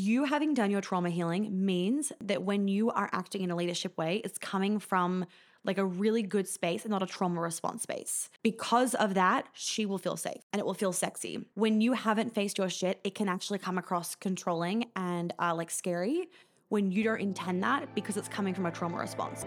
You having done your trauma healing means that when you are acting in a leadership way, it's coming from like a really good space and not a trauma response space. Because of that, she will feel safe and it will feel sexy. When you haven't faced your shit, it can actually come across controlling and uh, like scary when you don't intend that because it's coming from a trauma response.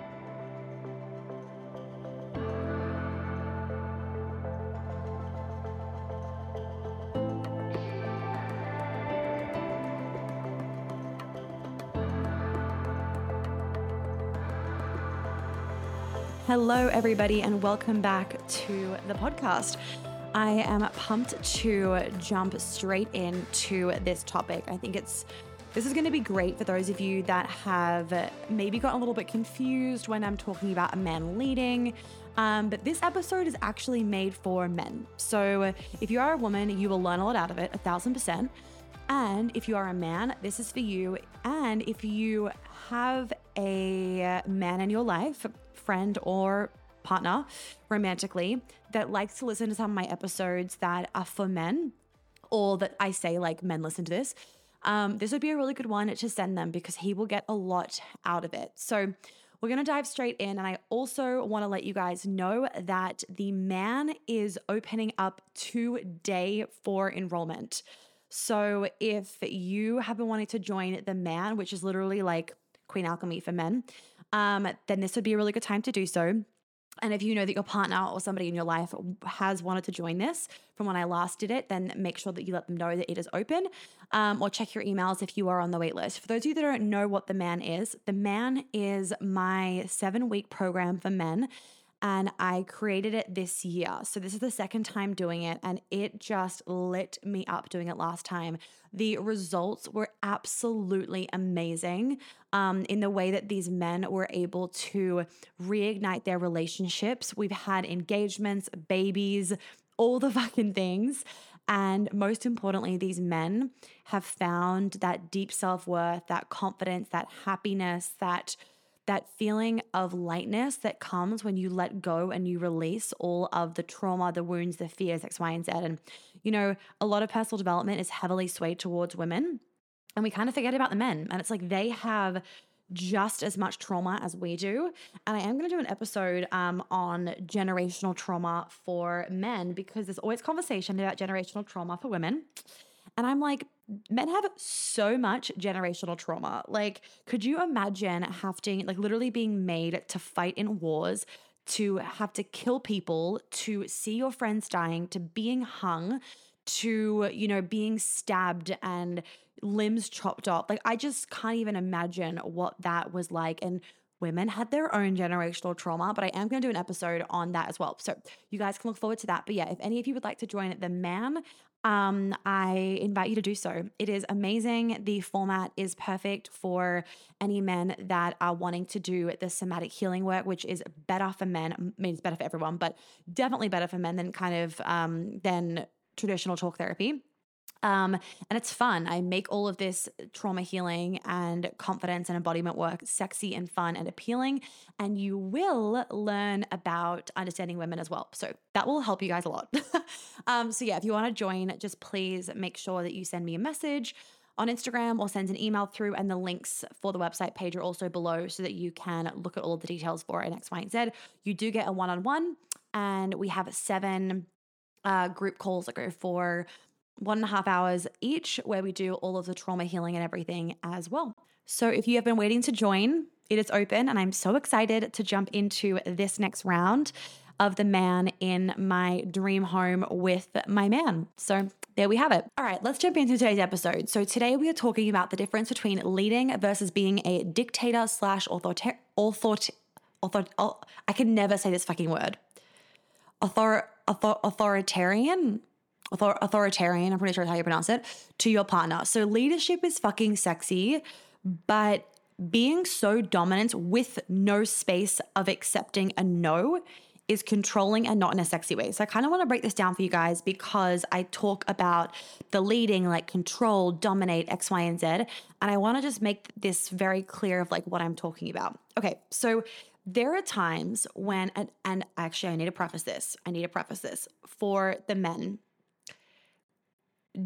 Hello, everybody, and welcome back to the podcast. I am pumped to jump straight into this topic. I think it's this is going to be great for those of you that have maybe gotten a little bit confused when I'm talking about a man leading. Um, but this episode is actually made for men. So if you are a woman, you will learn a lot out of it, a thousand percent. And if you are a man, this is for you. And if you have a man in your life, friend or partner romantically that likes to listen to some of my episodes that are for men or that I say like men listen to this, um, this would be a really good one to send them because he will get a lot out of it. So we're going to dive straight in. And I also want to let you guys know that the man is opening up today for enrollment. So if you have been wanting to join the man, which is literally like Queen Alchemy for men, um, then this would be a really good time to do so. And if you know that your partner or somebody in your life has wanted to join this from when I last did it, then make sure that you let them know that it is open um, or check your emails if you are on the wait list. For those of you that don't know what the man is, the man is my seven week program for men and I created it this year. So this is the second time doing it and it just lit me up doing it last time. The results were absolutely amazing um, in the way that these men were able to reignite their relationships. We've had engagements, babies, all the fucking things. And most importantly, these men have found that deep self worth, that confidence, that happiness, that that feeling of lightness that comes when you let go and you release all of the trauma, the wounds, the fears, X, Y, and Z. And, you know, a lot of personal development is heavily swayed towards women. And we kind of forget about the men. And it's like they have just as much trauma as we do. And I am going to do an episode um, on generational trauma for men because there's always conversation about generational trauma for women. And I'm like, men have so much generational trauma. Like, could you imagine having, like, literally being made to fight in wars, to have to kill people, to see your friends dying, to being hung, to, you know, being stabbed and limbs chopped off? Like, I just can't even imagine what that was like. And women had their own generational trauma, but I am going to do an episode on that as well. So you guys can look forward to that. But yeah, if any of you would like to join the man, um, I invite you to do so. It is amazing. The format is perfect for any men that are wanting to do the somatic healing work, which is better for men. I mean, it's better for everyone, but definitely better for men than kind of um, than traditional talk therapy. Um, and it's fun. I make all of this trauma healing and confidence and embodiment work sexy and fun and appealing. And you will learn about understanding women as well. So that will help you guys a lot. um, so, yeah, if you want to join, just please make sure that you send me a message on Instagram or send an email through. And the links for the website page are also below so that you can look at all the details for it X, Y, and Z. You do get a one on one, and we have seven uh, group calls that go for one and a half hours each, where we do all of the trauma healing and everything as well. So if you have been waiting to join, it is open, and I'm so excited to jump into this next round of the man in my dream home with my man. So there we have it. All right, let's jump into today's episode. So today we are talking about the difference between leading versus being a dictator slash author author. Oh, I can never say this fucking word. Author, author authoritarian author- authoritarian, I'm pretty sure that's how you pronounce it, to your partner. So leadership is fucking sexy, but being so dominant with no space of accepting a no is controlling and not in a sexy way. So I kind of want to break this down for you guys because I talk about the leading, like control, dominate, X, Y, and Z. And I want to just make this very clear of like what I'm talking about. Okay, so there are times when, and, and actually, I need to preface this. I need to preface this for the men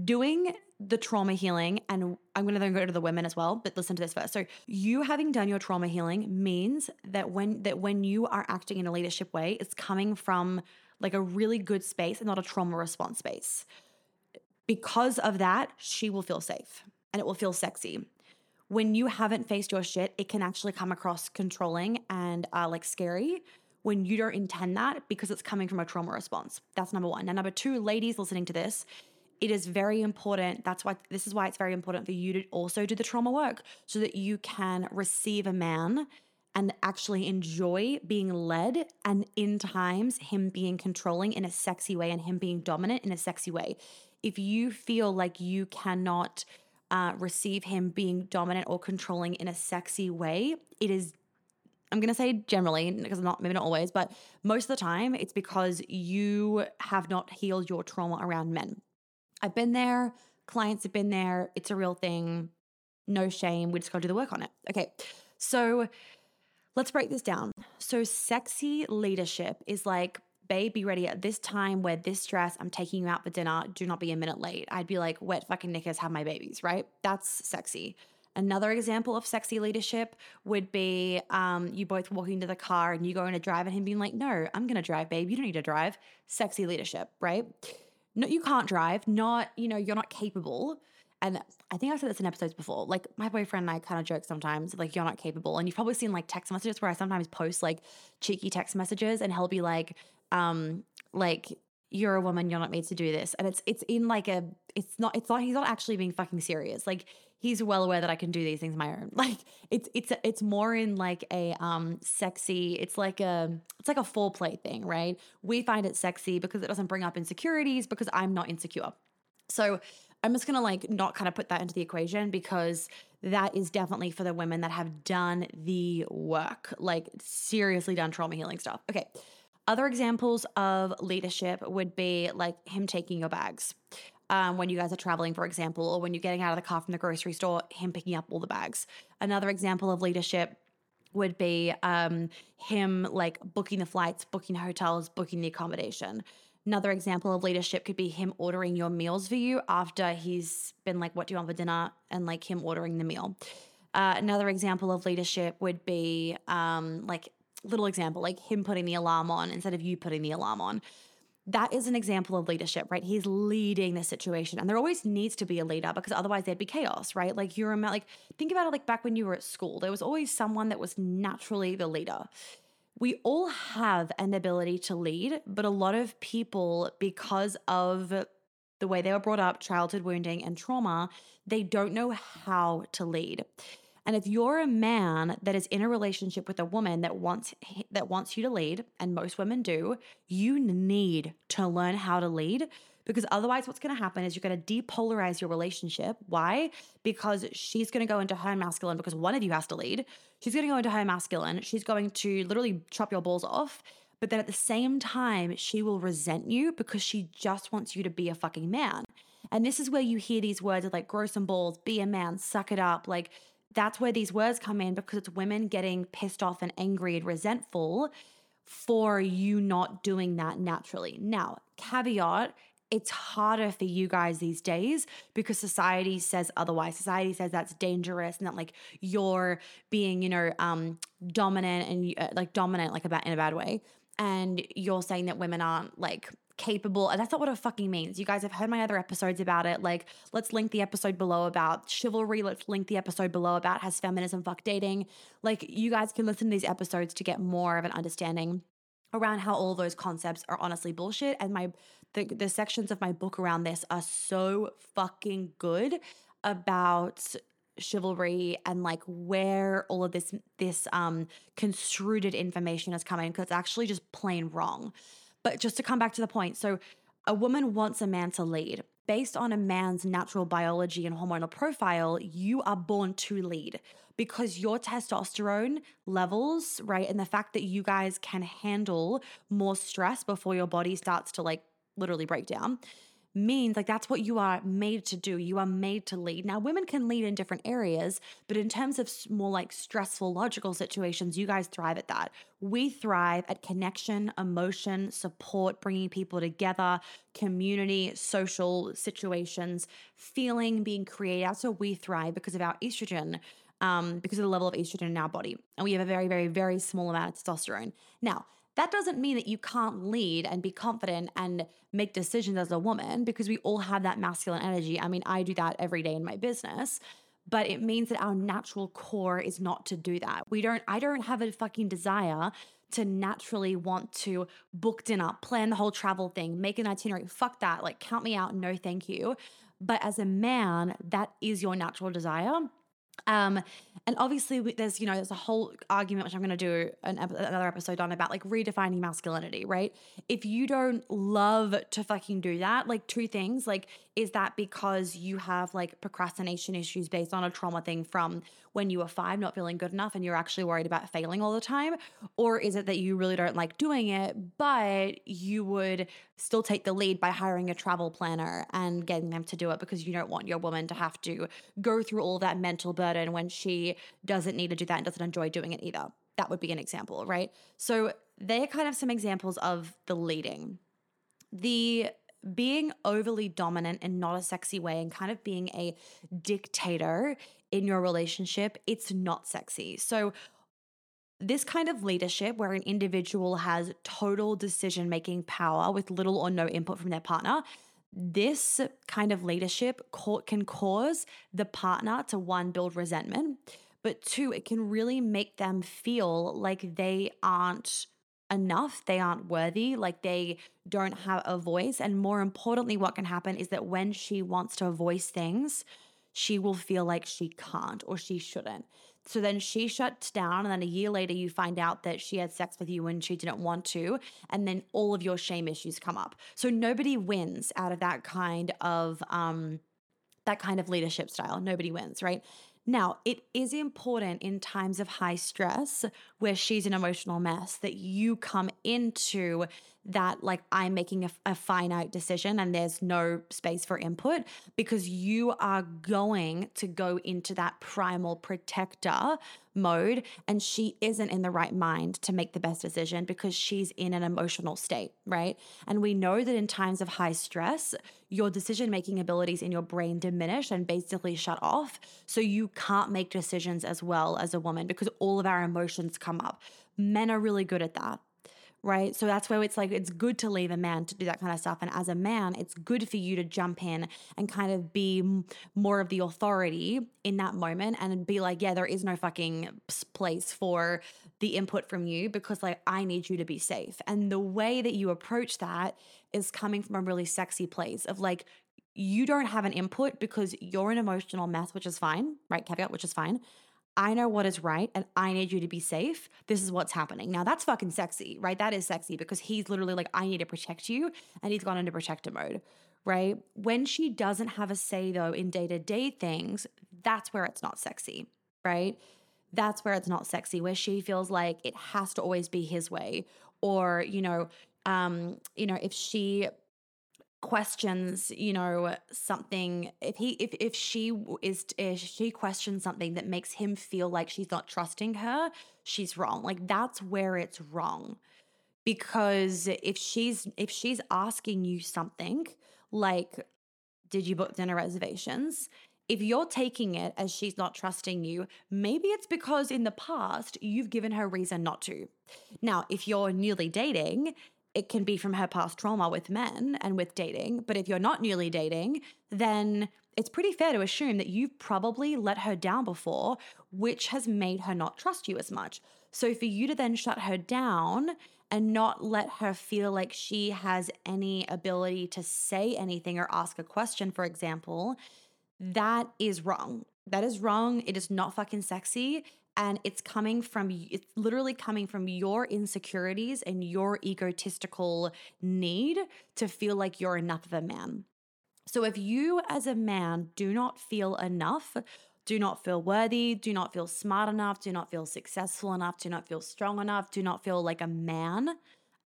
doing the trauma healing, and I'm going to then go to the women as well, but listen to this first. So, you having done your trauma healing means that when that when you are acting in a leadership way, it's coming from like a really good space and not a trauma response space. Because of that, she will feel safe and it will feel sexy. When you haven't faced your shit, it can actually come across controlling and uh, like scary when you don't intend that because it's coming from a trauma response. That's number one. Now, number two, ladies listening to this, it is very important. That's why this is why it's very important for you to also do the trauma work so that you can receive a man and actually enjoy being led and in times him being controlling in a sexy way and him being dominant in a sexy way. If you feel like you cannot uh, receive him being dominant or controlling in a sexy way, it is I'm going to say generally, because not maybe not always, but most of the time, it's because you have not healed your trauma around men. I've been there, clients have been there, it's a real thing. No shame. We just got to do the work on it. Okay. So let's break this down. So, sexy leadership is like, babe, be ready at this time wear this dress, I'm taking you out for dinner. Do not be a minute late. I'd be like, wet fucking knickers, have my babies, right? That's sexy. Another example of sexy leadership would be um, you both walking to the car and you going to drive and him being like, no, I'm to drive, babe. You don't need to drive. Sexy leadership, right? No, you can't drive. Not, you know, you're not capable. And I think I've said this in episodes before. Like my boyfriend and I kind of joke sometimes, like you're not capable. And you've probably seen like text messages where I sometimes post like cheeky text messages, and he'll be like, um, like you're a woman, you're not made to do this. And it's it's in like a it's not it's not he's not actually being fucking serious. Like he's well aware that I can do these things my own. Like it's it's it's more in like a um sexy, it's like a it's like a full play thing, right? We find it sexy because it doesn't bring up insecurities because I'm not insecure. So I'm just gonna like not kind of put that into the equation because that is definitely for the women that have done the work, like seriously done trauma healing stuff. Okay. Other examples of leadership would be like him taking your bags. Um, when you guys are traveling, for example, or when you're getting out of the car from the grocery store, him picking up all the bags. Another example of leadership would be um, him like booking the flights, booking hotels, booking the accommodation. Another example of leadership could be him ordering your meals for you after he's been like, What do you want for dinner? and like him ordering the meal. Uh, another example of leadership would be um, like, little example, like him putting the alarm on instead of you putting the alarm on. That is an example of leadership, right? He's leading the situation. And there always needs to be a leader because otherwise there'd be chaos, right? Like you're like think about it like back when you were at school. There was always someone that was naturally the leader we all have an ability to lead, but a lot of people, because of the way they were brought up, childhood wounding and trauma, they don't know how to lead. And if you're a man that is in a relationship with a woman that wants that wants you to lead, and most women do, you need to learn how to lead because otherwise what's going to happen is you're going to depolarize your relationship. Why? Because she's going to go into her masculine because one of you has to lead. She's going to go into her masculine. She's going to literally chop your balls off. But then at the same time, she will resent you because she just wants you to be a fucking man. And this is where you hear these words of like grow some balls, be a man, suck it up. Like that's where these words come in because it's women getting pissed off and angry and resentful for you not doing that naturally. Now, caveat it's harder for you guys these days because society says otherwise. Society says that's dangerous and that like you're being, you know, um, dominant and uh, like dominant like about in a bad way. And you're saying that women aren't like capable. And that's not what it fucking means. You guys have heard my other episodes about it. Like, let's link the episode below about chivalry. Let's link the episode below about has feminism fuck dating. Like, you guys can listen to these episodes to get more of an understanding around how all those concepts are honestly bullshit and my the, the sections of my book around this are so fucking good about chivalry and like where all of this this um construed information is coming because it's actually just plain wrong but just to come back to the point so a woman wants a man to lead. Based on a man's natural biology and hormonal profile, you are born to lead. Because your testosterone levels, right, and the fact that you guys can handle more stress before your body starts to like literally break down means like that's what you are made to do. You are made to lead. Now, women can lead in different areas, but in terms of more like stressful, logical situations, you guys thrive at that. We thrive at connection, emotion, support, bringing people together, community, social situations, feeling, being creative. So we thrive because of our estrogen. Um, because of the level of estrogen in our body. And we have a very, very, very small amount of testosterone. Now, that doesn't mean that you can't lead and be confident and make decisions as a woman because we all have that masculine energy. I mean, I do that every day in my business but it means that our natural core is not to do that. We don't I don't have a fucking desire to naturally want to book dinner, plan the whole travel thing, make an itinerary. Fuck that. Like count me out. No, thank you. But as a man, that is your natural desire. Um, and obviously, there's you know there's a whole argument which I'm going to do an, another episode on about like redefining masculinity, right? If you don't love to fucking do that, like two things, like is that because you have like procrastination issues based on a trauma thing from when you were five, not feeling good enough, and you're actually worried about failing all the time, or is it that you really don't like doing it, but you would still take the lead by hiring a travel planner and getting them to do it because you don't want your woman to have to go through all that mental burden when she doesn't need to do that and doesn't enjoy doing it either. That would be an example, right? So they're kind of some examples of the leading. The being overly dominant in not a sexy way and kind of being a dictator in your relationship, it's not sexy. So, this kind of leadership, where an individual has total decision making power with little or no input from their partner, this kind of leadership can cause the partner to one, build resentment, but two, it can really make them feel like they aren't enough, they aren't worthy, like they don't have a voice. And more importantly, what can happen is that when she wants to voice things, she will feel like she can't or she shouldn't. So then she shuts down, and then a year later, you find out that she had sex with you when she didn't want to. And then all of your shame issues come up. So nobody wins out of that kind of, um, that kind of leadership style. Nobody wins, right? Now, it is important in times of high stress where she's an emotional mess that you come into that, like, I'm making a, a, finite decision and there's no space for input because you are going to go into that primal protector mode and she isn't in the right mind to make the best decision because she's in an emotional state, right? And we know that in times of high stress, your decision making abilities in your brain diminish and basically shut off. So you can't make decisions as well as a woman because all of our emotions come up. Men are really good at that right? So that's where it's like it's good to leave a man to do that kind of stuff. And as a man, it's good for you to jump in and kind of be more of the authority in that moment and be like, yeah, there is no fucking place for the input from you because like I need you to be safe. And the way that you approach that is coming from a really sexy place of like, you don't have an input because you're an emotional mess, which is fine, right? Caveat, which is fine. I know what is right and I need you to be safe. This is what's happening. Now, that's fucking sexy, right? That is sexy because he's literally like, I need to protect you. And he's gone into protector mode, right? When she doesn't have a say, though, in day to day things, that's where it's not sexy, right? That's where it's not sexy, where she feels like it has to always be his way. Or, you know, um, you know, if she questions you know something if he if if she is if she questions something that makes him feel like she's not trusting her she's wrong. Like that's where it's wrong. Because if she's if she's asking you something like did you book dinner reservations? If you're taking it as she's not trusting you, maybe it's because in the past you've given her reason not to. Now, if you're newly dating it can be from her past trauma with men and with dating. But if you're not newly dating, then it's pretty fair to assume that you've probably let her down before, which has made her not trust you as much. So for you to then shut her down and not let her feel like she has any ability to say anything or ask a question, for example, that is wrong. That is wrong. It is not fucking sexy and it's coming from it's literally coming from your insecurities and your egotistical need to feel like you're enough of a man. So if you as a man do not feel enough, do not feel worthy, do not feel smart enough, do not feel successful enough, do not feel strong enough, do not feel like a man,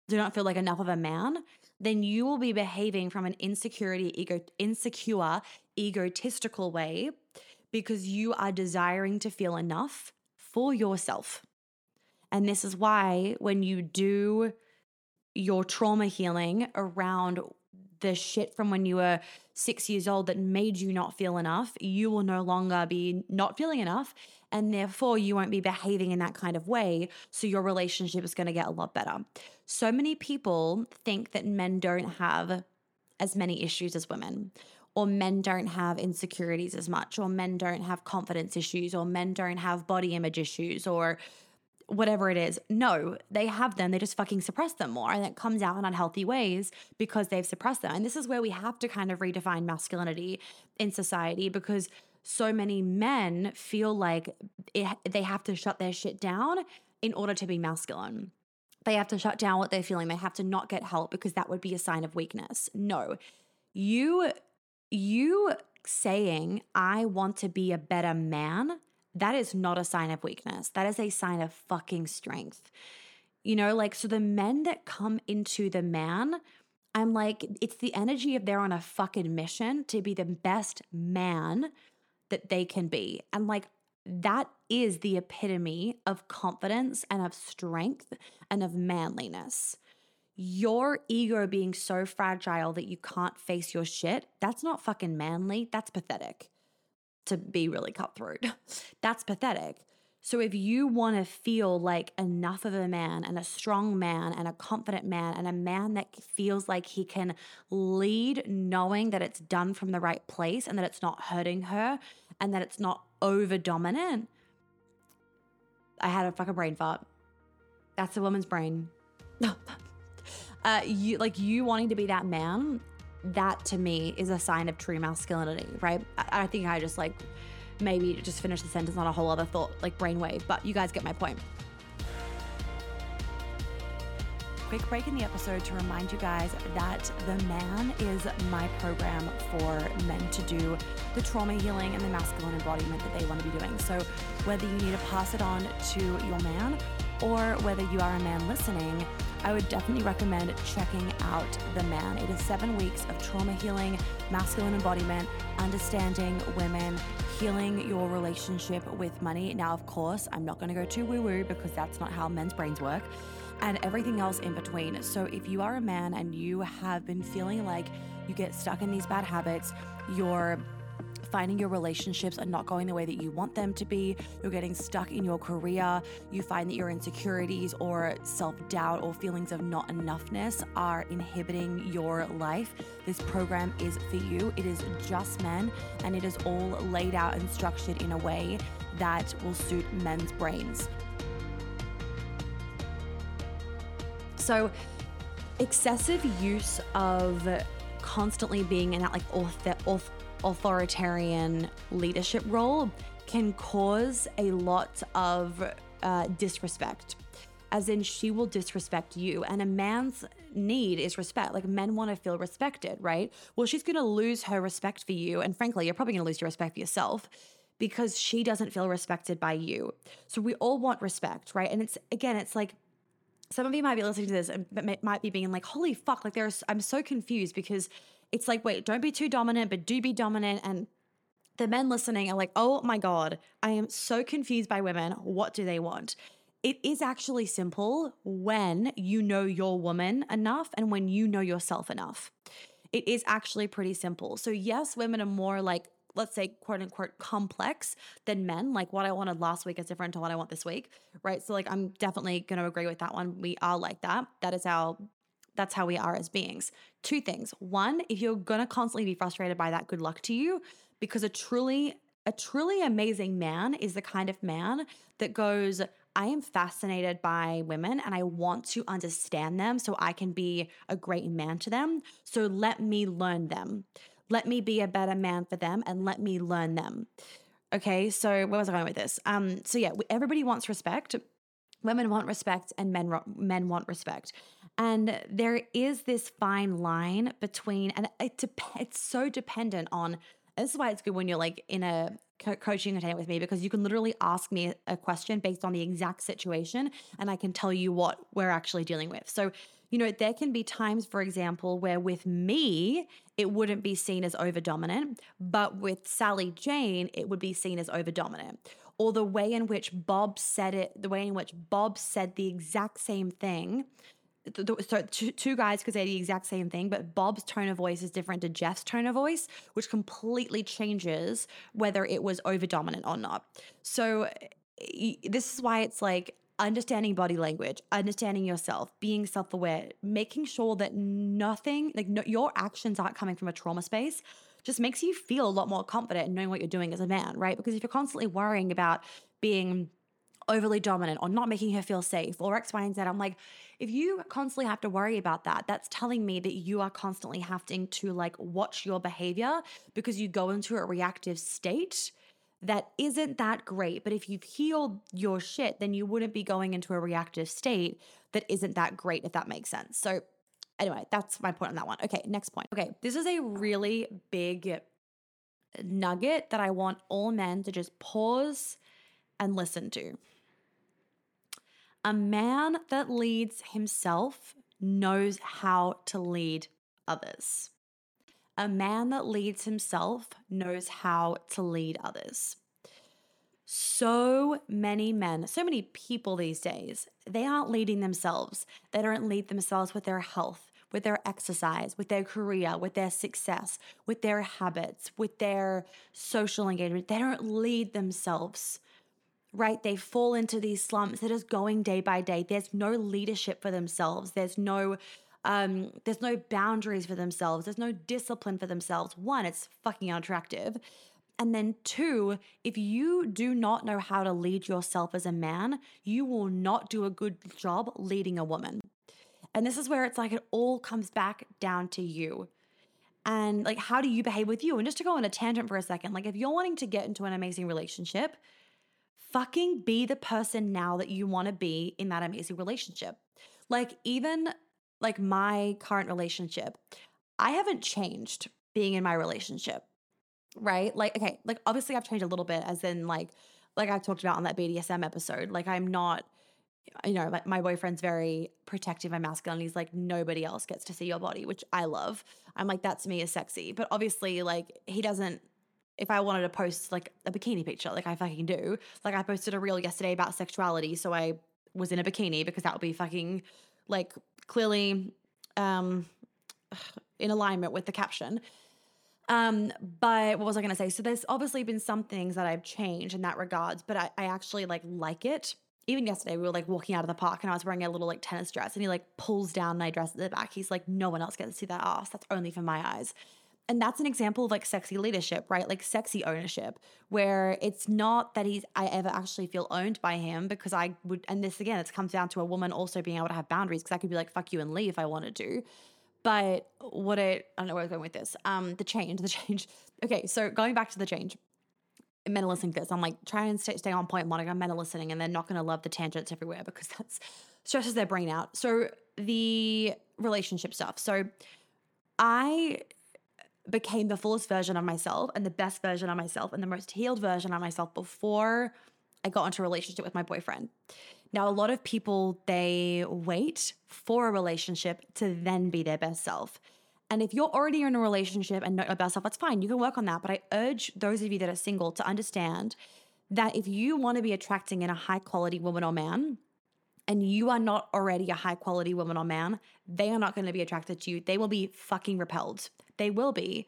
do not feel like enough of a man, then you will be behaving from an insecurity, ego, insecure, egotistical way because you are desiring to feel enough for yourself. And this is why when you do your trauma healing around the shit from when you were six years old that made you not feel enough, you will no longer be not feeling enough. And therefore, you won't be behaving in that kind of way. So, your relationship is going to get a lot better. So many people think that men don't have as many issues as women, or men don't have insecurities as much, or men don't have confidence issues, or men don't have body image issues, or whatever it is. No, they have them. They just fucking suppress them more. And it comes out in unhealthy ways because they've suppressed them. And this is where we have to kind of redefine masculinity in society because so many men feel like it, they have to shut their shit down in order to be masculine. They have to shut down what they're feeling. They have to not get help because that would be a sign of weakness. No. You you saying I want to be a better man that is not a sign of weakness. That is a sign of fucking strength. You know, like, so the men that come into the man, I'm like, it's the energy of they're on a fucking mission to be the best man that they can be. And like, that is the epitome of confidence and of strength and of manliness. Your ego being so fragile that you can't face your shit, that's not fucking manly. That's pathetic to be really cutthroat. That's pathetic. So if you want to feel like enough of a man and a strong man and a confident man and a man that feels like he can lead knowing that it's done from the right place and that it's not hurting her and that it's not over dominant, I had a fucking brain fart. That's a woman's brain. uh, you like you wanting to be that man that to me is a sign of true masculinity, right? I, I think I just like maybe just finish the sentence on a whole other thought, like brainwave, but you guys get my point. Quick break in the episode to remind you guys that The Man is my program for men to do the trauma healing and the masculine embodiment that they want to be doing. So, whether you need to pass it on to your man or whether you are a man listening, I would definitely recommend checking out The Man. It is seven weeks of trauma healing, masculine embodiment, understanding women, healing your relationship with money. Now, of course, I'm not going to go too woo woo because that's not how men's brains work, and everything else in between. So, if you are a man and you have been feeling like you get stuck in these bad habits, you're finding your relationships are not going the way that you want them to be, you're getting stuck in your career, you find that your insecurities or self doubt or feelings of not enoughness are inhibiting your life, this program is for you. It is just men and it is all laid out and structured in a way that will suit men's brains. So, excessive use of constantly being in that like author, author authoritarian leadership role can cause a lot of uh, disrespect. As in, she will disrespect you. And a man's need is respect. Like, men want to feel respected, right? Well, she's going to lose her respect for you. And frankly, you're probably going to lose your respect for yourself because she doesn't feel respected by you. So, we all want respect, right? And it's again, it's like, some of you might be listening to this and might be being like, holy fuck, like there's, I'm so confused because it's like, wait, don't be too dominant, but do be dominant. And the men listening are like, oh my God, I am so confused by women. What do they want? It is actually simple when you know your woman enough and when you know yourself enough. It is actually pretty simple. So, yes, women are more like, let's say, quote unquote, complex than men. Like what I wanted last week is different to what I want this week, right? So, like, I'm definitely going to agree with that one. We are like that. That is our that's how we are as beings. Two things. One, if you're going to constantly be frustrated by that, good luck to you because a truly a truly amazing man is the kind of man that goes, I am fascinated by women and I want to understand them so I can be a great man to them. So let me learn them. Let me be a better man for them and let me learn them. Okay, so where was I going with this? Um, so yeah, everybody wants respect women want respect and men men want respect and there is this fine line between and it it's so dependent on this is why it's good when you're like in a co- coaching container with me because you can literally ask me a question based on the exact situation and I can tell you what we're actually dealing with. So you know, there can be times, for example, where with me, it wouldn't be seen as over dominant, but with Sally Jane, it would be seen as over dominant. Or the way in which Bob said it, the way in which Bob said the exact same thing. So two guys could say the exact same thing, but Bob's tone of voice is different to Jeff's tone of voice, which completely changes whether it was over dominant or not. So this is why it's like understanding body language, understanding yourself, being self aware, making sure that nothing, like no, your actions aren't coming from a trauma space, just makes you feel a lot more confident in knowing what you're doing as a man, right? Because if you're constantly worrying about being overly dominant or not making her feel safe or X, Y, and Z. I'm like, if you constantly have to worry about that, that's telling me that you are constantly having to like watch your behavior because you go into a reactive state that isn't that great. But if you've healed your shit, then you wouldn't be going into a reactive state that isn't that great, if that makes sense. So, anyway, that's my point on that one. Okay, next point. Okay, this is a really big nugget that I want all men to just pause and listen to. A man that leads himself knows how to lead others. A man that leads himself knows how to lead others. So many men, so many people these days, they aren't leading themselves. They don't lead themselves with their health, with their exercise, with their career, with their success, with their habits, with their social engagement. They don't lead themselves, right? They fall into these slumps. They're just going day by day. There's no leadership for themselves. There's no um, there's no boundaries for themselves. There's no discipline for themselves. One, it's fucking unattractive. And then, two, if you do not know how to lead yourself as a man, you will not do a good job leading a woman. And this is where it's like it all comes back down to you. And like, how do you behave with you? And just to go on a tangent for a second, like, if you're wanting to get into an amazing relationship, fucking be the person now that you want to be in that amazing relationship. Like, even like my current relationship, I haven't changed being in my relationship, right? Like, okay, like obviously I've changed a little bit, as in like, like I talked about on that BDSM episode. Like, I'm not, you know, like my boyfriend's very protective and masculine. He's like, nobody else gets to see your body, which I love. I'm like, that to me is sexy. But obviously, like, he doesn't if I wanted to post like a bikini picture, like I fucking do. Like I posted a reel yesterday about sexuality, so I was in a bikini because that would be fucking like clearly um, in alignment with the caption. Um, but what was I to say? So there's obviously been some things that I've changed in that regards, but I, I actually like like it. Even yesterday, we were like walking out of the park and I was wearing a little like tennis dress and he like pulls down my dress at the back. He's like, no one else gets to see that ass. That's only for my eyes. And that's an example of like sexy leadership, right? Like sexy ownership, where it's not that he's I ever actually feel owned by him because I would and this again, it comes down to a woman also being able to have boundaries because I could be like, fuck you and leave if I wanted to. But what it I don't know where I'm going with this. Um, the change, the change. Okay, so going back to the change. Men are listening to this. I'm like, try and stay, stay on point, Monica. Men are listening and they're not gonna love the tangents everywhere because that's stresses their brain out. So the relationship stuff. So I became the fullest version of myself and the best version of myself and the most healed version of myself before I got into a relationship with my boyfriend. Now, a lot of people, they wait for a relationship to then be their best self. And if you're already in a relationship and know your best self, that's fine. You can work on that. But I urge those of you that are single to understand that if you want to be attracting in a high quality woman or man, and you are not already a high quality woman or man, they are not going to be attracted to you. They will be fucking repelled. They will be.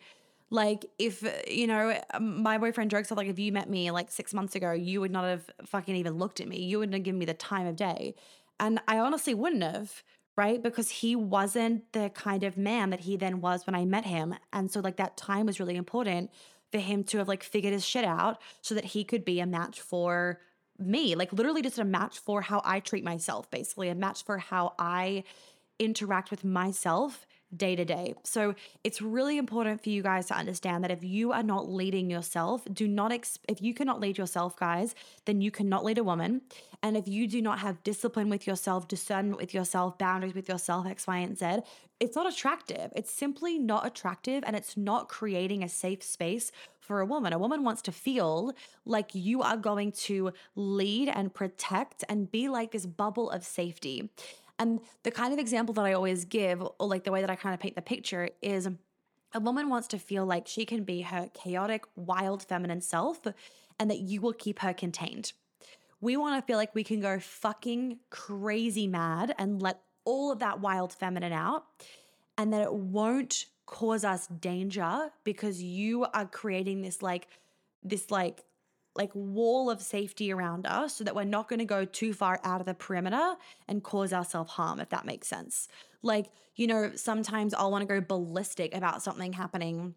Like, if, you know, um, my boyfriend jokes like, if you met me like six months ago, you would not have fucking even looked at me. You wouldn't have given me the time of day. And I honestly wouldn't have, right? Because he wasn't the kind of man that he then was when I met him. And so, like, that time was really important for him to have like figured his shit out so that he could be a match for me, like literally just a match for how I treat myself, basically, a match for how I interact with myself day to day. So it's really important for you guys to understand that if you are not leading yourself, do not, ex- if you cannot lead yourself, guys, then you cannot lead a woman. And if you do not have discipline with yourself, discernment with yourself, boundaries with yourself, X, Y, and Z, it's not attractive. It's simply not attractive and it's not creating a safe space for a woman. A woman wants to feel like you are going to lead and protect and be like this bubble of safety. And the kind of example that I always give, or like the way that I kind of paint the picture, is a woman wants to feel like she can be her chaotic, wild, feminine self and that you will keep her contained. We want to feel like we can go fucking crazy mad and let all of that wild feminine out and that it won't cause us danger because you are creating this like this like like wall of safety around us so that we're not going to go too far out of the perimeter and cause ourselves harm if that makes sense. Like you know sometimes i'll want to go ballistic about something happening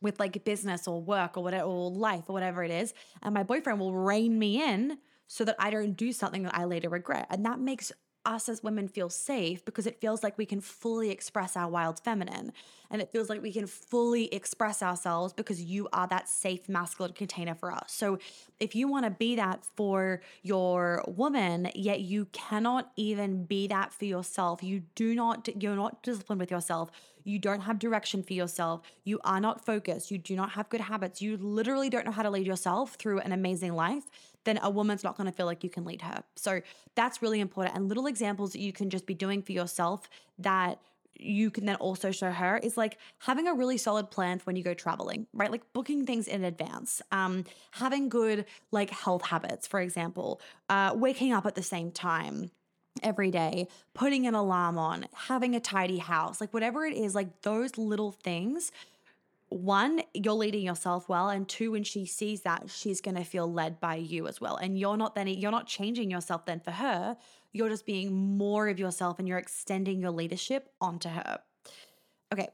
with like business or work or whatever or life or whatever it is and my boyfriend will rein me in so that i don't do something that i later regret and that makes us as women feel safe because it feels like we can fully express our wild feminine. And it feels like we can fully express ourselves because you are that safe masculine container for us. So if you want to be that for your woman, yet you cannot even be that for yourself, you do not, you're not disciplined with yourself, you don't have direction for yourself, you are not focused, you do not have good habits, you literally don't know how to lead yourself through an amazing life then a woman's not going to feel like you can lead her. So that's really important. And little examples that you can just be doing for yourself that you can then also show her is like having a really solid plan for when you go traveling, right? Like booking things in advance, um, having good like health habits, for example, uh, waking up at the same time every day, putting an alarm on, having a tidy house, like whatever it is, like those little things one, you're leading yourself well. And two, when she sees that, she's going to feel led by you as well. And you're not then, you're not changing yourself then for her. You're just being more of yourself and you're extending your leadership onto her. Okay.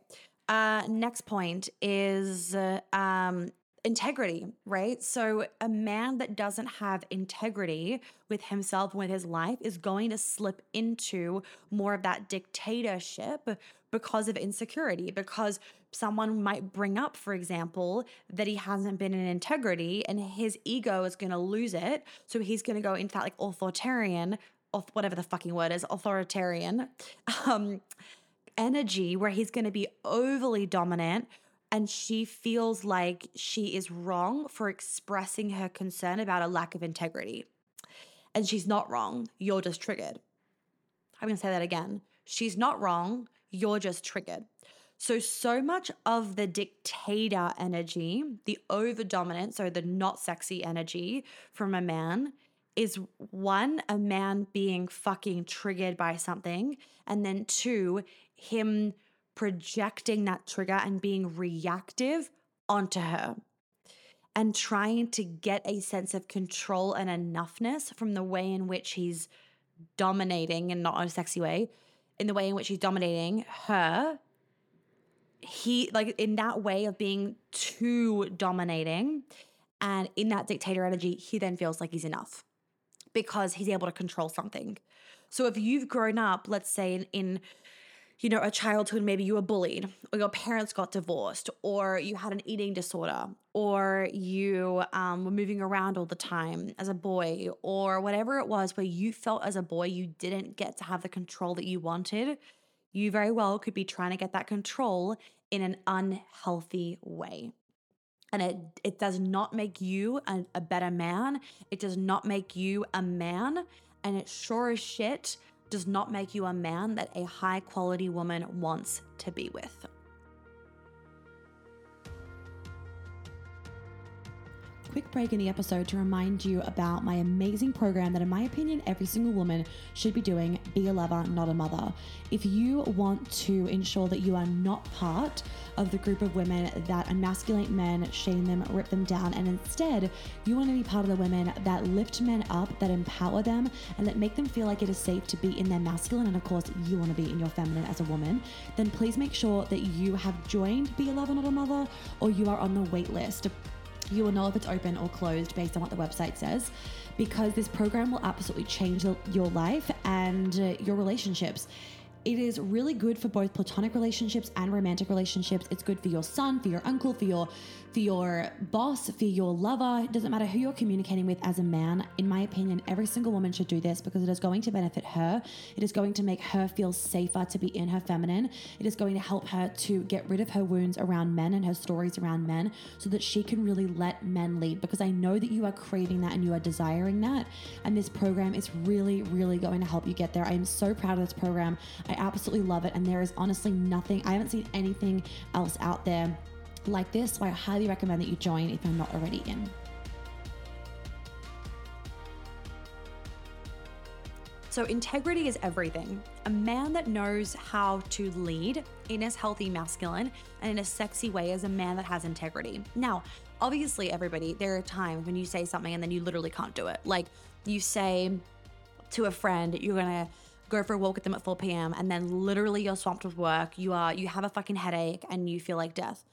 Uh, next point is uh, um, integrity, right? So, a man that doesn't have integrity with himself with his life is going to slip into more of that dictatorship because of insecurity, because someone might bring up, for example, that he hasn't been in integrity and his ego is going to lose it. So, he's going to go into that like authoritarian, or whatever the fucking word is, authoritarian um, energy where he's going to be overly dominant and she feels like she is wrong for expressing her concern about a lack of integrity. And she's not wrong, you're just triggered. I'm gonna say that again. She's not wrong, you're just triggered. So, so much of the dictator energy, the over dominant, so the not sexy energy from a man is one, a man being fucking triggered by something, and then two, him projecting that trigger and being reactive onto her and trying to get a sense of control and enoughness from the way in which he's dominating and not in a sexy way in the way in which he's dominating her he like in that way of being too dominating and in that dictator energy he then feels like he's enough because he's able to control something. So if you've grown up let's say in, in you know, a childhood, maybe you were bullied, or your parents got divorced, or you had an eating disorder, or you um, were moving around all the time as a boy, or whatever it was where you felt as a boy you didn't get to have the control that you wanted, you very well could be trying to get that control in an unhealthy way. And it, it does not make you a, a better man. It does not make you a man. And it sure as shit does not make you a man that a high quality woman wants to be with. Quick break in the episode to remind you about my amazing program that, in my opinion, every single woman should be doing Be a Lover, Not a Mother. If you want to ensure that you are not part of the group of women that emasculate men, shame them, rip them down, and instead you want to be part of the women that lift men up, that empower them, and that make them feel like it is safe to be in their masculine, and of course, you want to be in your feminine as a woman, then please make sure that you have joined Be a Lover, Not a Mother, or you are on the wait list you will know if it's open or closed based on what the website says because this program will absolutely change your life and uh, your relationships. It is really good for both platonic relationships and romantic relationships. It's good for your son, for your uncle, for your for your boss, for your lover. It doesn't matter who you're communicating with as a man. In my opinion, every single woman should do this because it is going to benefit her. It is going to make her feel safer to be in her feminine. It is going to help her to get rid of her wounds around men and her stories around men so that she can really let men lead because I know that you are craving that and you are desiring that. And this program is really, really going to help you get there. I am so proud of this program. I absolutely love it. And there is honestly nothing, I haven't seen anything else out there like this. So I highly recommend that you join if you're not already in. So, integrity is everything. A man that knows how to lead in his healthy masculine and in a sexy way is a man that has integrity. Now, obviously, everybody, there are times when you say something and then you literally can't do it. Like you say to a friend, you're gonna go for a walk with them at 4 p.m. and then literally you're swamped with work, you are you have a fucking headache and you feel like death.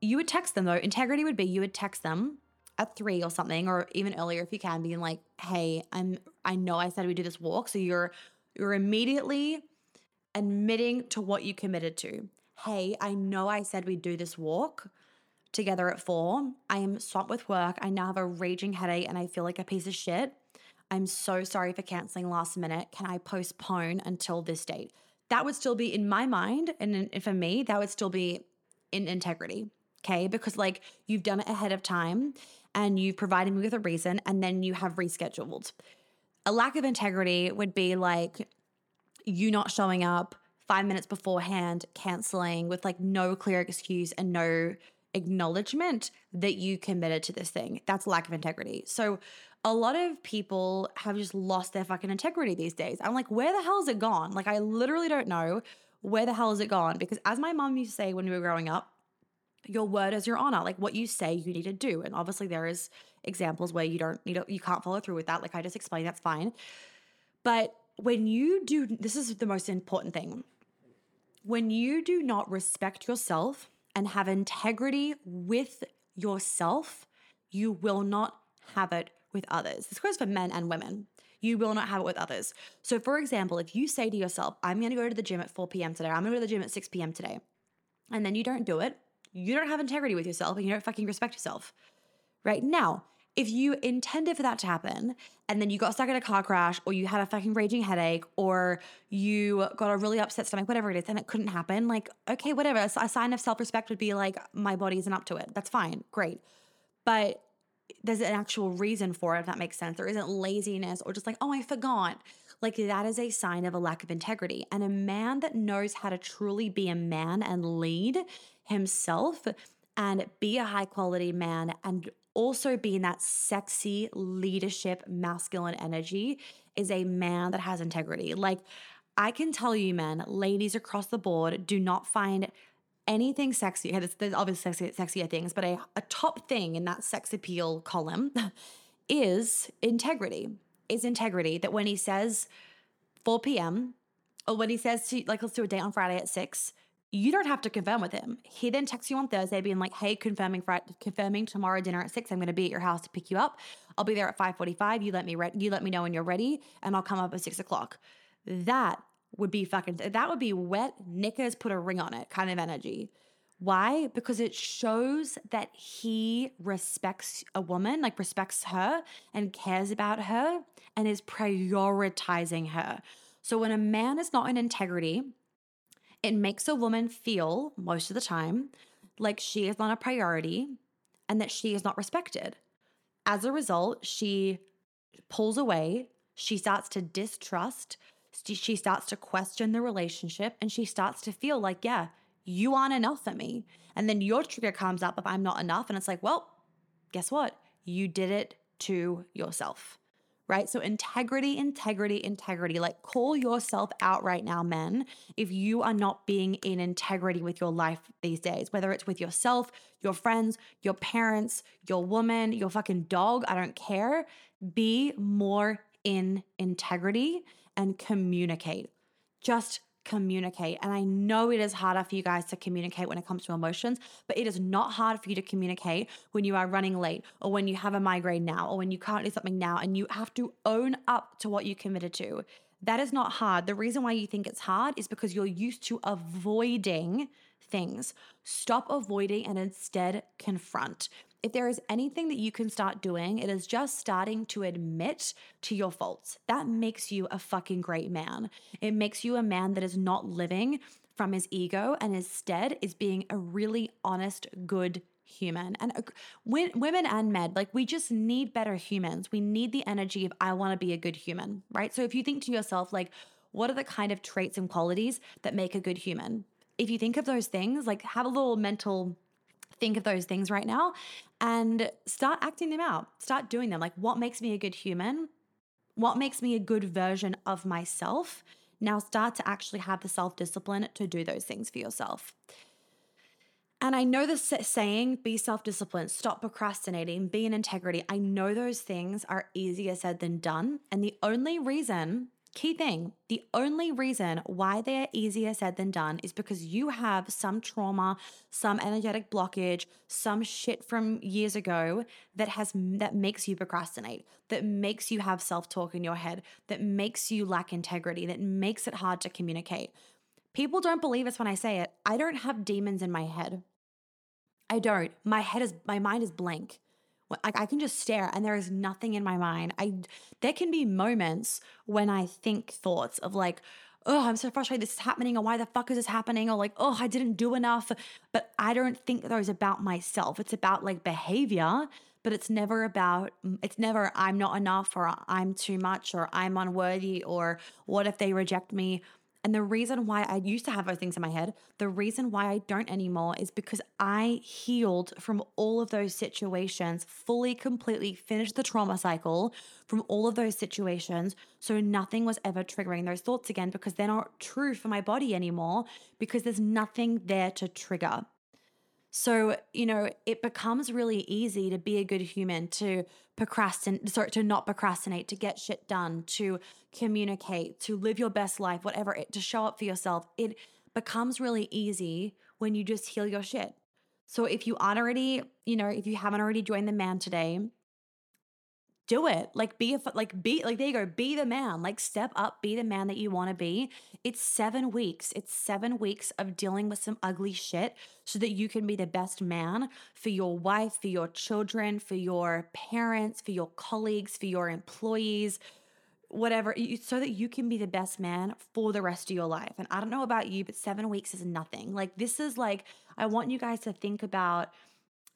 You would text them though. Integrity would be you would text them at three or something, or even earlier if you can, being like, "Hey, I'm. I know I said we do this walk, so you're you're immediately admitting to what you committed to. Hey, I know I said we'd do this walk together at four. I am swamped with work. I now have a raging headache and I feel like a piece of shit. I'm so sorry for canceling last minute. Can I postpone until this date? That would still be in my mind, and for me, that would still be in integrity. Okay. Because like you've done it ahead of time and you've provided me with a reason and then you have rescheduled. A lack of integrity would be like you not showing up five minutes beforehand, canceling with like no clear excuse and no acknowledgement that you committed to this thing. That's lack of integrity. So a lot of people have just lost their fucking integrity these days. I'm like, where the hell is it gone? Like, I literally don't know where the hell is it gone? Because as my mom used to say when we were growing up, your word is your honor. Like what you say, you need to do. And obviously, there is examples where you don't need to, you can't follow through with that. Like I just explained, that's fine. But when you do, this is the most important thing. When you do not respect yourself and have integrity with yourself, you will not have it with others. This goes for men and women. You will not have it with others. So, for example, if you say to yourself, I'm going to go to the gym at 4 p.m. today, I'm going to go to the gym at 6 p.m. today, and then you don't do it, you don't have integrity with yourself and you don't fucking respect yourself. Right now, if you intended for that to happen and then you got stuck in a car crash or you had a fucking raging headache or you got a really upset stomach, whatever it is, and it couldn't happen, like, okay, whatever. A sign of self respect would be like, my body isn't up to it. That's fine. Great. But there's an actual reason for it, if that makes sense. There isn't laziness or just like, oh, I forgot. Like that is a sign of a lack of integrity. And a man that knows how to truly be a man and lead himself and be a high quality man and also be in that sexy leadership masculine energy is a man that has integrity. Like I can tell you, men, ladies across the board do not find anything sexy. There's, there's obviously sexy, sexier things, but a, a top thing in that sex appeal column is integrity. Is integrity that when he says 4 p.m. or when he says to like let's do a date on Friday at six, you don't have to confirm with him. He then texts you on Thursday being like, hey, confirming Friday, confirming tomorrow dinner at six. I'm gonna be at your house to pick you up. I'll be there at 5:45. You let me re- you let me know when you're ready, and I'll come up at six o'clock. That would be fucking that would be wet knickers put a ring on it kind of energy. Why? Because it shows that he respects a woman, like respects her and cares about her and is prioritizing her. So when a man is not in integrity, it makes a woman feel most of the time like she is not a priority and that she is not respected. As a result, she pulls away, she starts to distrust, she starts to question the relationship and she starts to feel like, yeah, you aren't enough for me. And then your trigger comes up if I'm not enough. And it's like, well, guess what? You did it to yourself, right? So, integrity, integrity, integrity. Like, call yourself out right now, men, if you are not being in integrity with your life these days, whether it's with yourself, your friends, your parents, your woman, your fucking dog, I don't care. Be more in integrity and communicate. Just communicate. And I know it is harder for you guys to communicate when it comes to emotions, but it is not hard for you to communicate when you are running late or when you have a migraine now or when you can't do something now and you have to own up to what you committed to. That is not hard. The reason why you think it's hard is because you're used to avoiding things. Stop avoiding and instead confront. If there is anything that you can start doing, it is just starting to admit to your faults. That makes you a fucking great man. It makes you a man that is not living from his ego and instead is being a really honest, good human. And uh, women and men, like we just need better humans. We need the energy of, I want to be a good human, right? So if you think to yourself, like, what are the kind of traits and qualities that make a good human? If you think of those things, like have a little mental think of those things right now and start acting them out. Start doing them. Like, what makes me a good human? What makes me a good version of myself? Now start to actually have the self discipline to do those things for yourself. And I know the saying, be self disciplined, stop procrastinating, be in integrity. I know those things are easier said than done. And the only reason, key thing, the only reason why they are easier said than done is because you have some trauma, some energetic blockage, some shit from years ago that has that makes you procrastinate, that makes you have self-talk in your head, that makes you lack integrity, that makes it hard to communicate. People don't believe us when I say it. I don't have demons in my head. I don't. My head is my mind is blank. Like I can just stare and there is nothing in my mind. I there can be moments when I think thoughts of like, oh, I'm so frustrated this is happening, or why the fuck is this happening? Or like, oh, I didn't do enough. But I don't think those about myself. It's about like behavior, but it's never about mm, it's never I'm not enough or I'm too much or I'm unworthy or what if they reject me? And the reason why I used to have those things in my head, the reason why I don't anymore is because I healed from all of those situations, fully, completely finished the trauma cycle from all of those situations. So nothing was ever triggering those thoughts again because they're not true for my body anymore because there's nothing there to trigger. So, you know, it becomes really easy to be a good human, to procrastinate, sorry, to not procrastinate, to get shit done, to communicate, to live your best life, whatever, it, to show up for yourself. It becomes really easy when you just heal your shit. So if you aren't already, you know, if you haven't already joined the man today, do it. Like be a like be like there you go. Be the man. Like step up. Be the man that you want to be. It's seven weeks. It's seven weeks of dealing with some ugly shit so that you can be the best man for your wife, for your children, for your parents, for your colleagues, for your employees, whatever. So that you can be the best man for the rest of your life. And I don't know about you, but seven weeks is nothing. Like this is like I want you guys to think about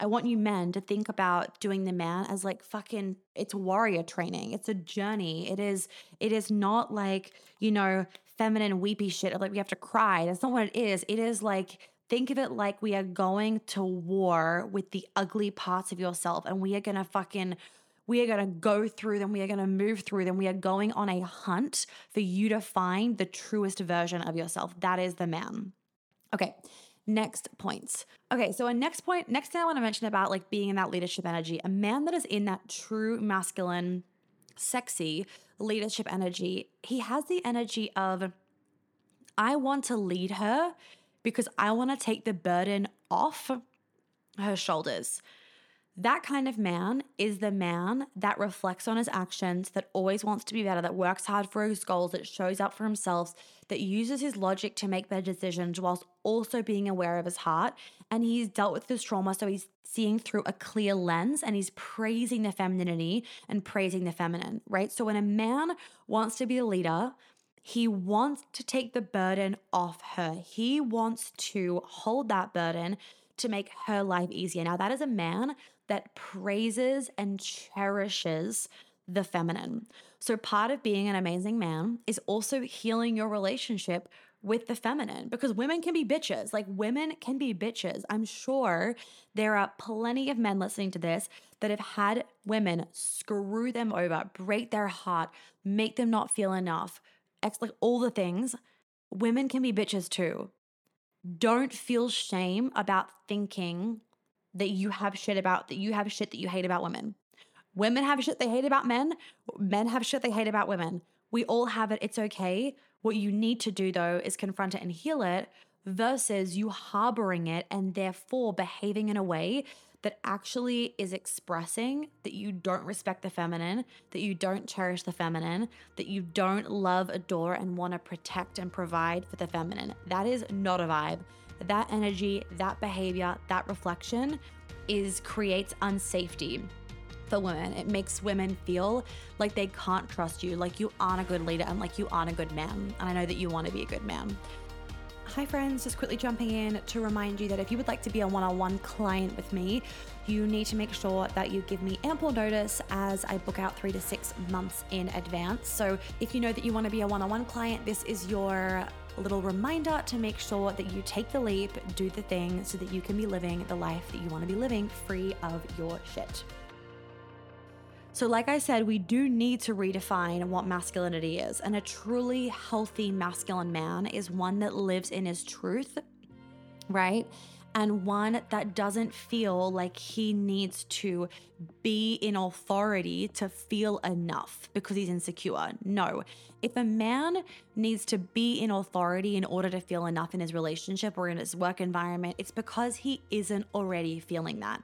I want you men to think about doing the man as like fucking it's warrior training. It's a journey. It is it is not like, you know, feminine weepy shit like we have to cry. That's not what it is. It is like think of it like we are going to war with the ugly parts of yourself and we are going to fucking we are going to go through them. We are going to move through them. We are going on a hunt for you to find the truest version of yourself. That is the man. Okay next points. Okay, so a next point, next thing I want to mention about like being in that leadership energy, a man that is in that true masculine, sexy leadership energy, he has the energy of, I want to lead her because I want to take the burden off her shoulders. That kind of man is the man that reflects on his actions, that always wants to be better, that works hard for his goals, that shows up for himself, that uses his logic to make better decisions whilst also being aware of his heart. And he's dealt with this trauma, so he's seeing through a clear lens and he's praising the femininity and praising the feminine, right? So when a man wants to be a leader, he wants to take the burden off her. He wants to hold that burden to make her life easier. Now, that is a man that praises and cherishes the feminine. So, part of being an amazing man is also healing your relationship with the feminine because women can be bitches. Like, women can be bitches. I'm sure there are plenty of men listening to this that have had women screw them over, break their heart, make them not feel enough, ex- like all the things. Women can be bitches too. Don't feel shame about thinking that you have shit about, that you have shit that you hate about women. Women have shit they hate about men. Men have shit they hate about women. We all have it. It's okay. What you need to do though is confront it and heal it versus you harboring it and therefore behaving in a way that actually is expressing that you don't respect the feminine, that you don't cherish the feminine, that you don't love, adore, and want to protect and provide for the feminine. That is not a vibe. That energy, that behavior, that reflection is creates unsafety for women. It makes women feel like they can't trust you, like you aren't a good leader, and like you aren't a good man. And I know that you want to be a good man. Hi, friends, just quickly jumping in to remind you that if you would like to be a one on one client with me, you need to make sure that you give me ample notice as I book out three to six months in advance. So if you know that you want to be a one on one client, this is your little reminder to make sure that you take the leap, do the thing so that you can be living the life that you want to be living free of your shit. So, like I said, we do need to redefine what masculinity is. And a truly healthy masculine man is one that lives in his truth, right? And one that doesn't feel like he needs to be in authority to feel enough because he's insecure. No. If a man needs to be in authority in order to feel enough in his relationship or in his work environment, it's because he isn't already feeling that.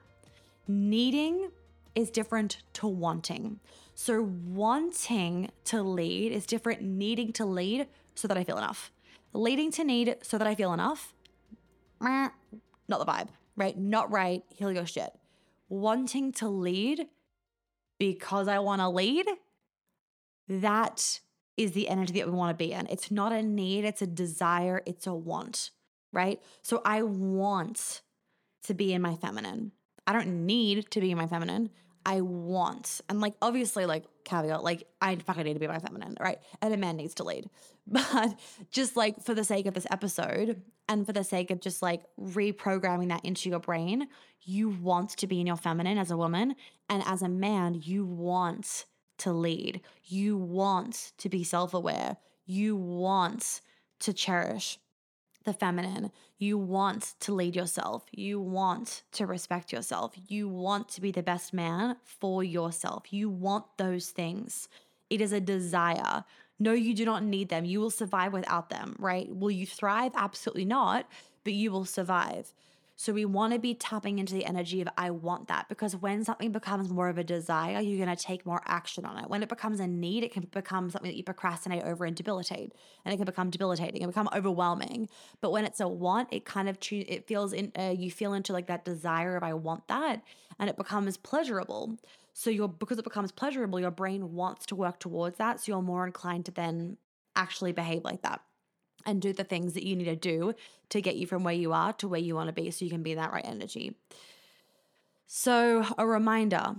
Needing is different to wanting. So, wanting to lead is different, needing to lead so that I feel enough. Leading to need so that I feel enough, not the vibe, right? Not right. Heal your shit. Wanting to lead because I want to lead, that is the energy that we want to be in. It's not a need, it's a desire, it's a want, right? So I want to be in my feminine. I don't need to be in my feminine. I want. And like obviously like caveat, like I fucking need to be my feminine, right? And a man needs to lead. But just like for the sake of this episode and for the sake of just like reprogramming that into your brain, you want to be in your feminine as a woman. And as a man, you want to lead. You want to be self-aware. You want to cherish the feminine. You want to lead yourself. You want to respect yourself. You want to be the best man for yourself. You want those things. It is a desire. No, you do not need them. You will survive without them, right? Will you thrive? Absolutely not, but you will survive. So we want to be tapping into the energy of I want that because when something becomes more of a desire, you're going to take more action on it. When it becomes a need, it can become something that you procrastinate over and debilitate, and it can become debilitating and become overwhelming. But when it's a want, it kind of it feels in uh, you feel into like that desire of I want that, and it becomes pleasurable. So you're because it becomes pleasurable, your brain wants to work towards that. So you're more inclined to then actually behave like that and do the things that you need to do to get you from where you are to where you want to be so you can be that right energy. So, a reminder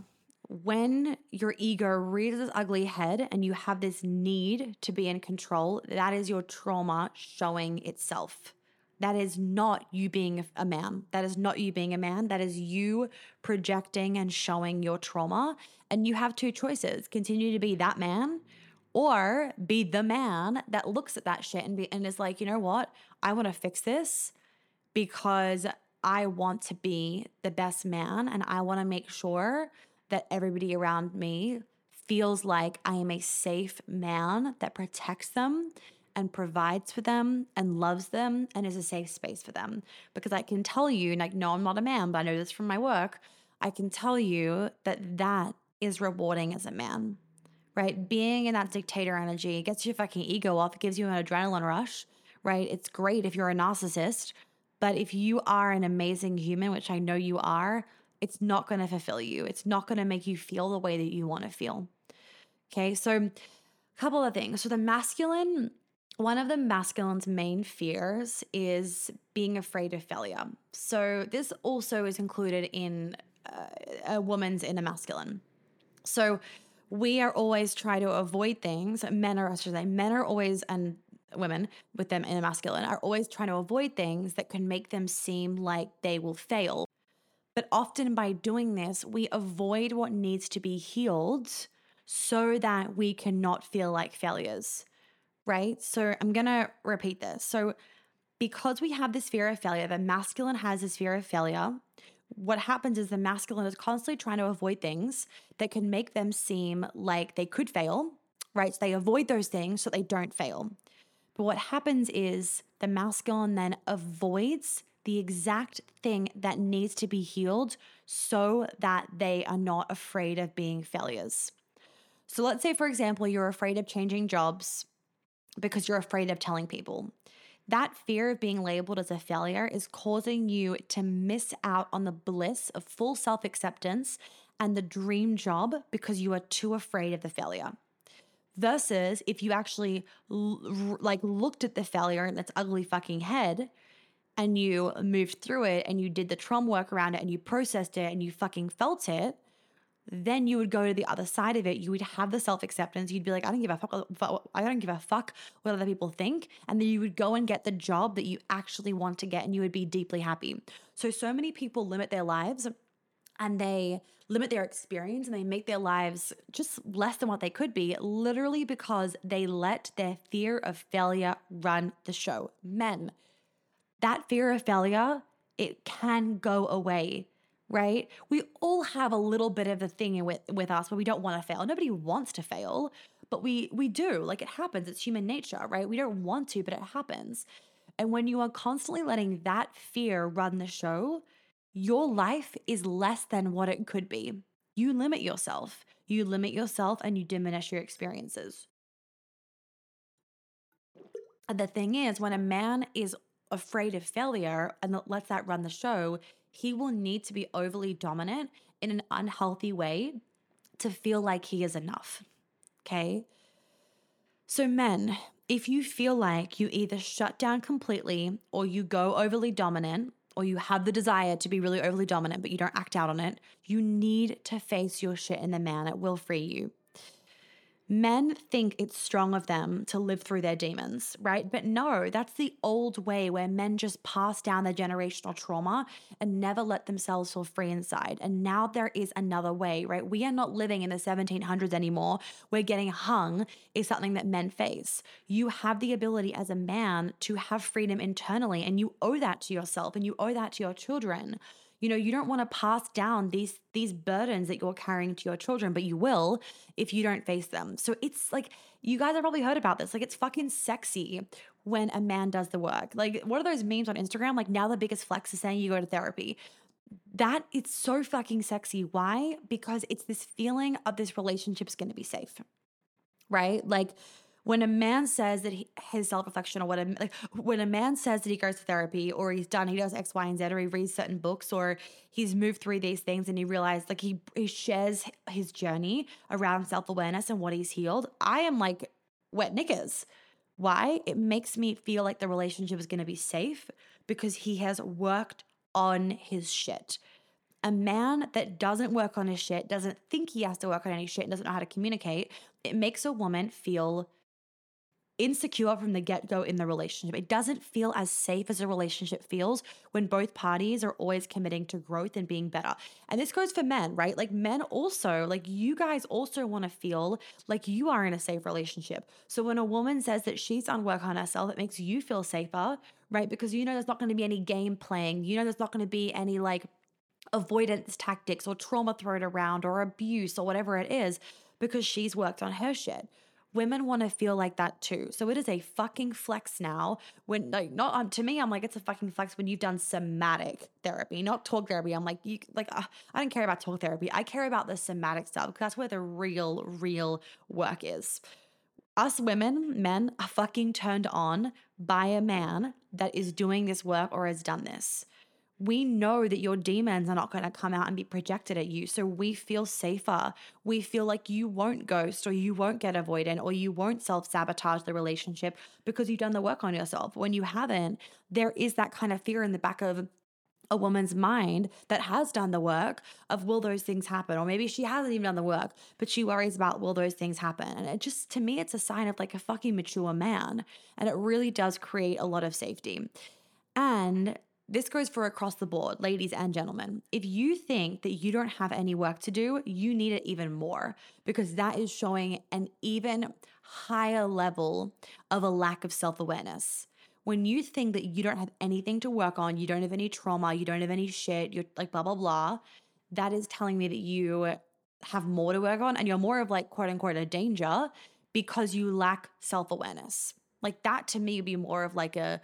when your ego rears its ugly head and you have this need to be in control, that is your trauma showing itself. That is not you being a man. That is not you being a man. That is you projecting and showing your trauma. And you have two choices continue to be that man or be the man that looks at that shit and be and is like, you know what? I want to fix this because I want to be the best man and I want to make sure that everybody around me feels like I am a safe man that protects them and provides for them and loves them and is a safe space for them. Because I can tell you, like, no, I'm not a man, but I know this from my work. I can tell you that that is rewarding as a man right? Being in that dictator energy gets your fucking ego off. It gives you an adrenaline rush, right? It's great if you're a narcissist, but if you are an amazing human, which I know you are, it's not going to fulfill you. It's not going to make you feel the way that you want to feel. Okay, so a couple of things. So the masculine, one of the masculine's main fears is being afraid of failure. So this also is included in uh, a woman's inner masculine. So we are always trying to avoid things. Men are, I should say, men are always, and women with them in a masculine are always trying to avoid things that can make them seem like they will fail. But often by doing this, we avoid what needs to be healed so that we cannot feel like failures, right? So I'm going to repeat this. So, because we have this fear of failure, the masculine has this fear of failure, what happens is the masculine is constantly trying to avoid things that can make them seem like they could fail, right? So they avoid those things so they don't fail. But what happens is the masculine then avoids the exact thing that needs to be healed so that they are not afraid of being failures. So let's say, for example, you're afraid of changing jobs because you're afraid of telling people. That fear of being labeled as a failure is causing you to miss out on the bliss of full self acceptance and the dream job because you are too afraid of the failure. Versus if you actually like looked at the failure in its ugly fucking head and you moved through it and you did the trauma work around it and you processed it and you fucking felt it, then you would go to the other side of it. You would have the self acceptance. You'd be like, I don't give a fuck. Uh, I don't give a fuck what other people think. And then you would go and get the job that you actually want to get and you would be deeply happy. So, so many people limit their lives and they limit their experience and they make their lives just less than what they could be, literally because they let their fear of failure run the show. Men, that fear of failure, it can go away right? We all have a little bit of the thing with with us where we don't want to fail. Nobody wants to fail, but we we do. Like it happens. It's human nature, right? We don't want to, but it happens. And when you are constantly letting that fear run the show, your life is less than what it could be. You limit yourself. You limit yourself and you diminish your experiences. And the thing is, when a man is afraid of failure and lets that run the show, he will need to be overly dominant in an unhealthy way to feel like he is enough. Okay. So, men, if you feel like you either shut down completely or you go overly dominant, or you have the desire to be really overly dominant, but you don't act out on it, you need to face your shit in the man. It will free you. Men think it's strong of them to live through their demons, right? But no, that's the old way where men just pass down their generational trauma and never let themselves feel free inside. And now there is another way, right? We are not living in the 1700s anymore where getting hung is something that men face. You have the ability as a man to have freedom internally, and you owe that to yourself and you owe that to your children. You know, you don't want to pass down these these burdens that you're carrying to your children, but you will if you don't face them. So it's like you guys have probably heard about this. Like it's fucking sexy when a man does the work. Like what are those memes on Instagram? Like now the biggest flex is saying you go to therapy. That it's so fucking sexy. Why? Because it's this feeling of this relationship's going to be safe. Right? Like when a man says that he, his self reflection or what a, like when a man says that he goes to therapy or he's done he does X Y and Z or he reads certain books or he's moved through these things and he realized like he he shares his journey around self awareness and what he's healed. I am like wet knickers. Why? It makes me feel like the relationship is going to be safe because he has worked on his shit. A man that doesn't work on his shit, doesn't think he has to work on any shit, and doesn't know how to communicate, it makes a woman feel insecure from the get go in the relationship. It doesn't feel as safe as a relationship feels when both parties are always committing to growth and being better. And this goes for men, right? Like men also, like you guys also want to feel like you are in a safe relationship. So when a woman says that she's done work on herself, it makes you feel safer, right? Because you know there's not going to be any game playing, you know there's not going to be any like avoidance tactics or trauma thrown around or abuse or whatever it is because she's worked on her shit women want to feel like that too. So it is a fucking flex now. When like not um, to me, I'm like it's a fucking flex when you've done somatic therapy, not talk therapy. I'm like you like uh, I don't care about talk therapy. I care about the somatic stuff because that's where the real real work is. Us women, men are fucking turned on by a man that is doing this work or has done this we know that your demons are not going to come out and be projected at you. So we feel safer. We feel like you won't ghost or you won't get avoidant or you won't self sabotage the relationship because you've done the work on yourself. When you haven't, there is that kind of fear in the back of a woman's mind that has done the work of will those things happen or maybe she hasn't even done the work but she worries about will those things happen and it just to me it's a sign of like a fucking mature man and it really does create a lot of safety and this goes for across the board, ladies and gentlemen. If you think that you don't have any work to do, you need it even more because that is showing an even higher level of a lack of self awareness. When you think that you don't have anything to work on, you don't have any trauma, you don't have any shit, you're like blah, blah, blah, that is telling me that you have more to work on and you're more of like quote unquote a danger because you lack self awareness. Like that to me would be more of like a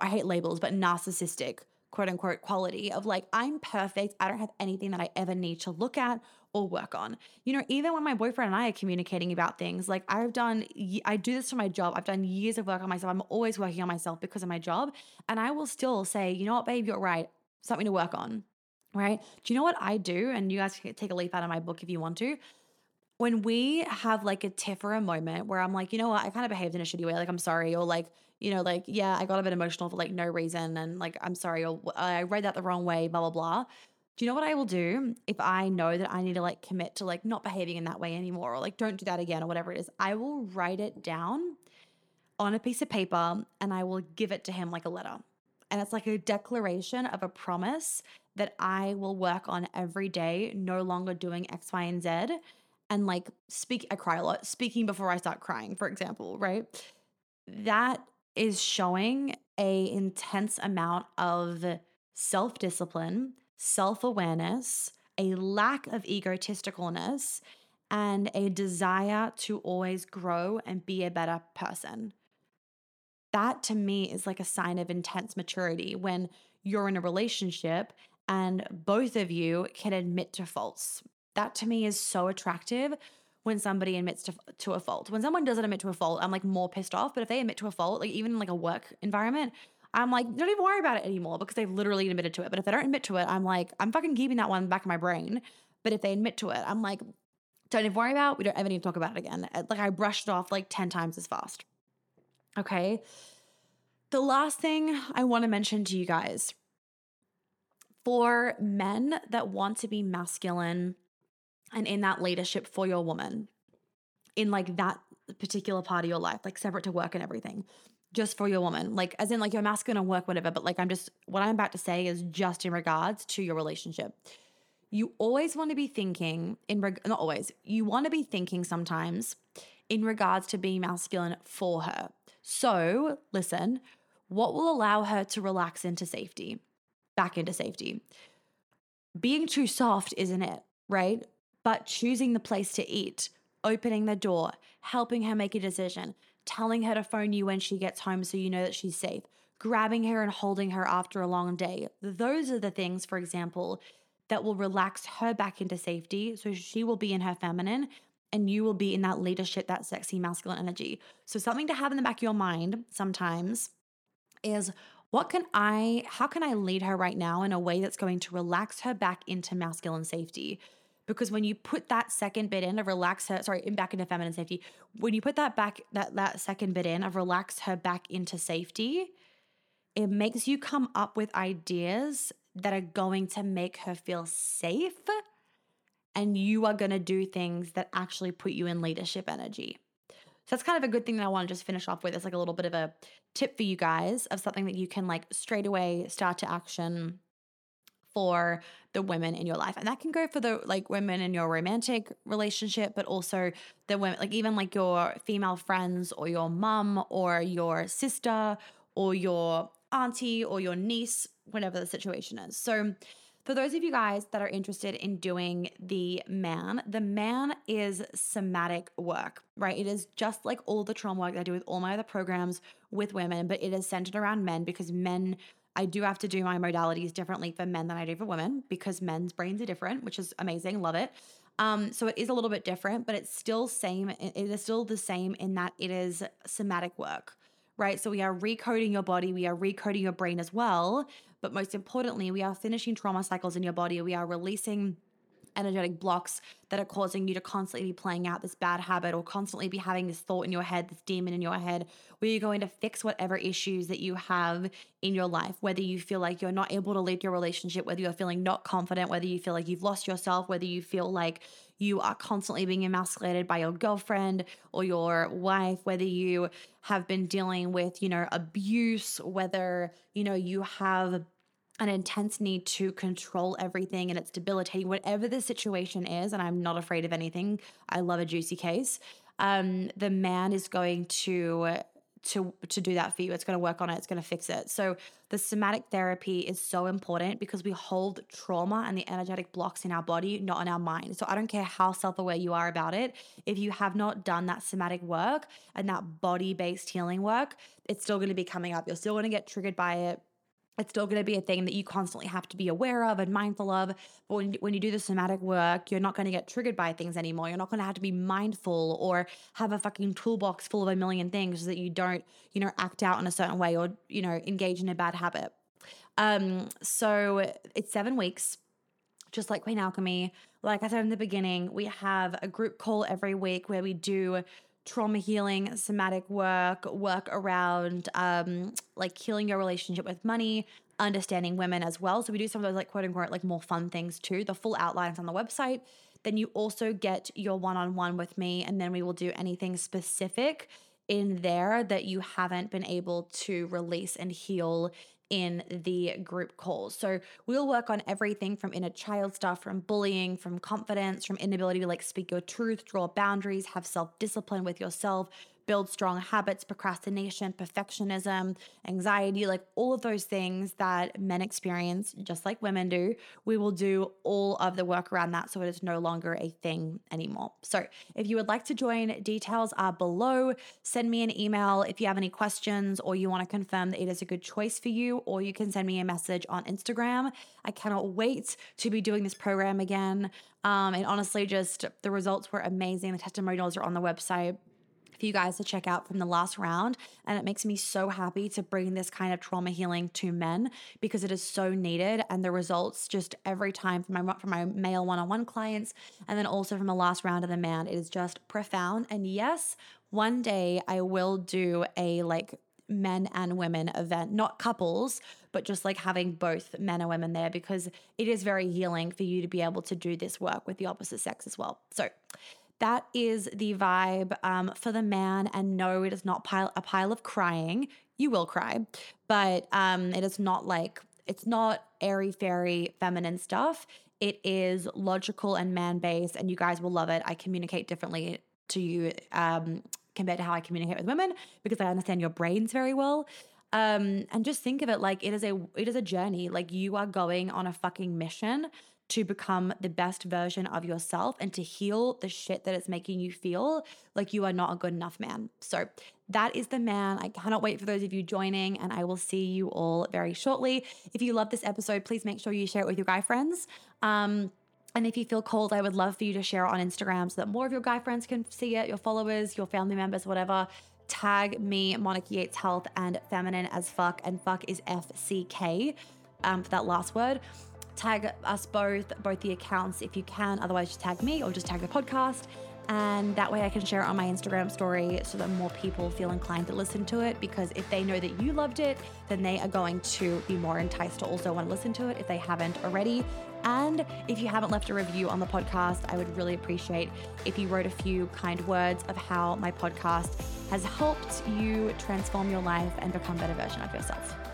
I hate labels, but narcissistic quote unquote quality of like, I'm perfect. I don't have anything that I ever need to look at or work on. You know, even when my boyfriend and I are communicating about things, like I've done, I do this for my job. I've done years of work on myself. I'm always working on myself because of my job. And I will still say, you know what, babe, you're right. Something to work on. Right. Do you know what I do? And you guys can take a leaf out of my book if you want to when we have like a tiff or a moment where I'm like, you know what, I kind of behaved in a shitty way, like I'm sorry, or like, you know, like, yeah, I got a bit emotional for like no reason and like, I'm sorry, or I read that the wrong way, blah, blah, blah. Do you know what I will do if I know that I need to like commit to like not behaving in that way anymore or like don't do that again or whatever it is? I will write it down on a piece of paper and I will give it to him like a letter. And it's like a declaration of a promise that I will work on every day, no longer doing X, Y, and Z and like speak I cry a lot, speaking before I start crying, for example, right? That is showing a intense amount of self-discipline, self-awareness, a lack of egotisticalness, and a desire to always grow and be a better person. That to me is like a sign of intense maturity when you're in a relationship and both of you can admit to faults. That to me is so attractive when somebody admits to, to a fault. When someone doesn't admit to a fault, I'm like more pissed off. But if they admit to a fault, like even in like a work environment, I'm like, don't even worry about it anymore because they've literally admitted to it. But if they don't admit to it, I'm like, I'm fucking keeping that one back in my brain. But if they admit to it, I'm like, don't even worry about. It. We don't ever need to talk about it again. Like I brushed it off like ten times as fast. Okay. The last thing I want to mention to you guys for men that want to be masculine and in that leadership for your woman in like that particular part of your life, like separate to work and everything, just for your woman, like as in like your masculine and work, whatever. But like I'm just, what I'm about to say is just in regards to your relationship. You always want to be thinking in, reg- not always, you want to be thinking sometimes in regards to being masculine for her. So listen, what will allow her to relax into safety, back into safety? Being too soft isn't it, right? But choosing the place to eat, opening the door, helping her make a decision, telling her to phone you when she gets home so you know that she's safe, grabbing her and holding her after a long day. Those are the things, for example, that will relax her back into safety so she will be in her feminine and you will be in that leadership, that sexy masculine energy. So, something to have in the back of your mind sometimes is what can I, how can I lead her right now in a way that's going to relax her back into masculine safety? Because when you put that second bit in of relax her sorry in back into feminine safety when you put that back that that second bit in of relax her back into safety it makes you come up with ideas that are going to make her feel safe and you are going to do things that actually put you in leadership energy so that's kind of a good thing that I want to just finish off with. It's like a little bit of a tip for you guys of something that you can like straight away start to action for the women in your life. And that can go for the like women in your romantic relationship, but also the women, like even like your female friends or your mum or your sister or your auntie or your niece, whatever the situation is. So, for those of you guys that are interested in doing the man, the man is somatic work, right? It is just like all the trauma work that I do with all my other programs with women, but it is centered around men because men I do have to do my modalities differently for men than I do for women because men's brains are different, which is amazing. Love it. Um, so it is a little bit different, but it's still same. It is still the same in that it is somatic work, right? So we are recoding your body, we are recoding your brain as well. But most importantly, we are finishing trauma cycles in your body. We are releasing energetic blocks that are causing you to constantly be playing out this bad habit or constantly be having this thought in your head, this demon in your head, where you're going to fix whatever issues that you have in your life, whether you feel like you're not able to lead your relationship, whether you're feeling not confident, whether you feel like you've lost yourself, whether you feel like you are constantly being emasculated by your girlfriend or your wife, whether you have been dealing with, you know, abuse, whether, you know, you have an intense need to control everything and it's debilitating, whatever the situation is, and I'm not afraid of anything. I love a juicy case. Um, the man is going to to to do that for you. It's going to work on it. It's going to fix it. So the somatic therapy is so important because we hold trauma and the energetic blocks in our body, not in our mind. So I don't care how self-aware you are about it. If you have not done that somatic work and that body-based healing work, it's still going to be coming up. You're still going to get triggered by it it's still going to be a thing that you constantly have to be aware of and mindful of. But when, when you do the somatic work, you're not going to get triggered by things anymore. You're not going to have to be mindful or have a fucking toolbox full of a million things so that you don't, you know, act out in a certain way or, you know, engage in a bad habit. Um, so it's seven weeks, just like Queen Alchemy. Like I said in the beginning, we have a group call every week where we do trauma healing, somatic work, work around um, like healing your relationship with money, understanding women as well. So we do some of those like quote unquote like more fun things too. The full outline is on the website. Then you also get your one on one with me, and then we will do anything specific in there that you haven't been able to release and heal in the group calls. So we'll work on everything from inner child stuff, from bullying, from confidence, from inability to like speak your truth, draw boundaries, have self discipline with yourself, build strong habits, procrastination, perfectionism, anxiety, like all of those things that men experience, just like women do. We will do all of the work around that so it is no longer a thing anymore. So if you would like to join, details are below. Send me an email if you have any questions or you want to confirm that it is a good choice for you, or you can send me a message on Instagram. I cannot wait to be doing this program again. Um, and honestly, just the results were amazing. The testimonials are on the website for you guys to check out from the last round. And it makes me so happy to bring this kind of trauma healing to men because it is so needed. And the results just every time from my from my male one-on-one clients and then also from the last round of the man, it is just profound. And yes, one day I will do a like men and women event, not couples, but just like having both men and women there because it is very healing for you to be able to do this work with the opposite sex as well. So that is the vibe um, for the man. And no, it is not pile, a pile of crying. You will cry, but um, it is not like, it's not airy fairy feminine stuff. It is logical and man based, and you guys will love it. I communicate differently to you um, compared to how I communicate with women because I understand your brains very well. Um, and just think of it like it is a it is a journey. Like you are going on a fucking mission to become the best version of yourself and to heal the shit that is making you feel like you are not a good enough man. So that is the man. I cannot wait for those of you joining, and I will see you all very shortly. If you love this episode, please make sure you share it with your guy friends. Um, and if you feel cold, I would love for you to share it on Instagram so that more of your guy friends can see it, your followers, your family members, whatever. Tag me, Monica Yates Health, and Feminine as fuck, and fuck is F C K um, for that last word tag us both, both the accounts if you can. Otherwise, just tag me or just tag the podcast. And that way I can share it on my Instagram story so that more people feel inclined to listen to it. Because if they know that you loved it, then they are going to be more enticed to also want to listen to it if they haven't already. And if you haven't left a review on the podcast, I would really appreciate if you wrote a few kind words of how my podcast has helped you transform your life and become a better version of yourself.